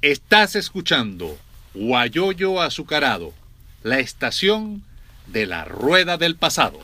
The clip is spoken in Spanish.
Estás escuchando Guayoyo Azucarado, la estación de la rueda del pasado.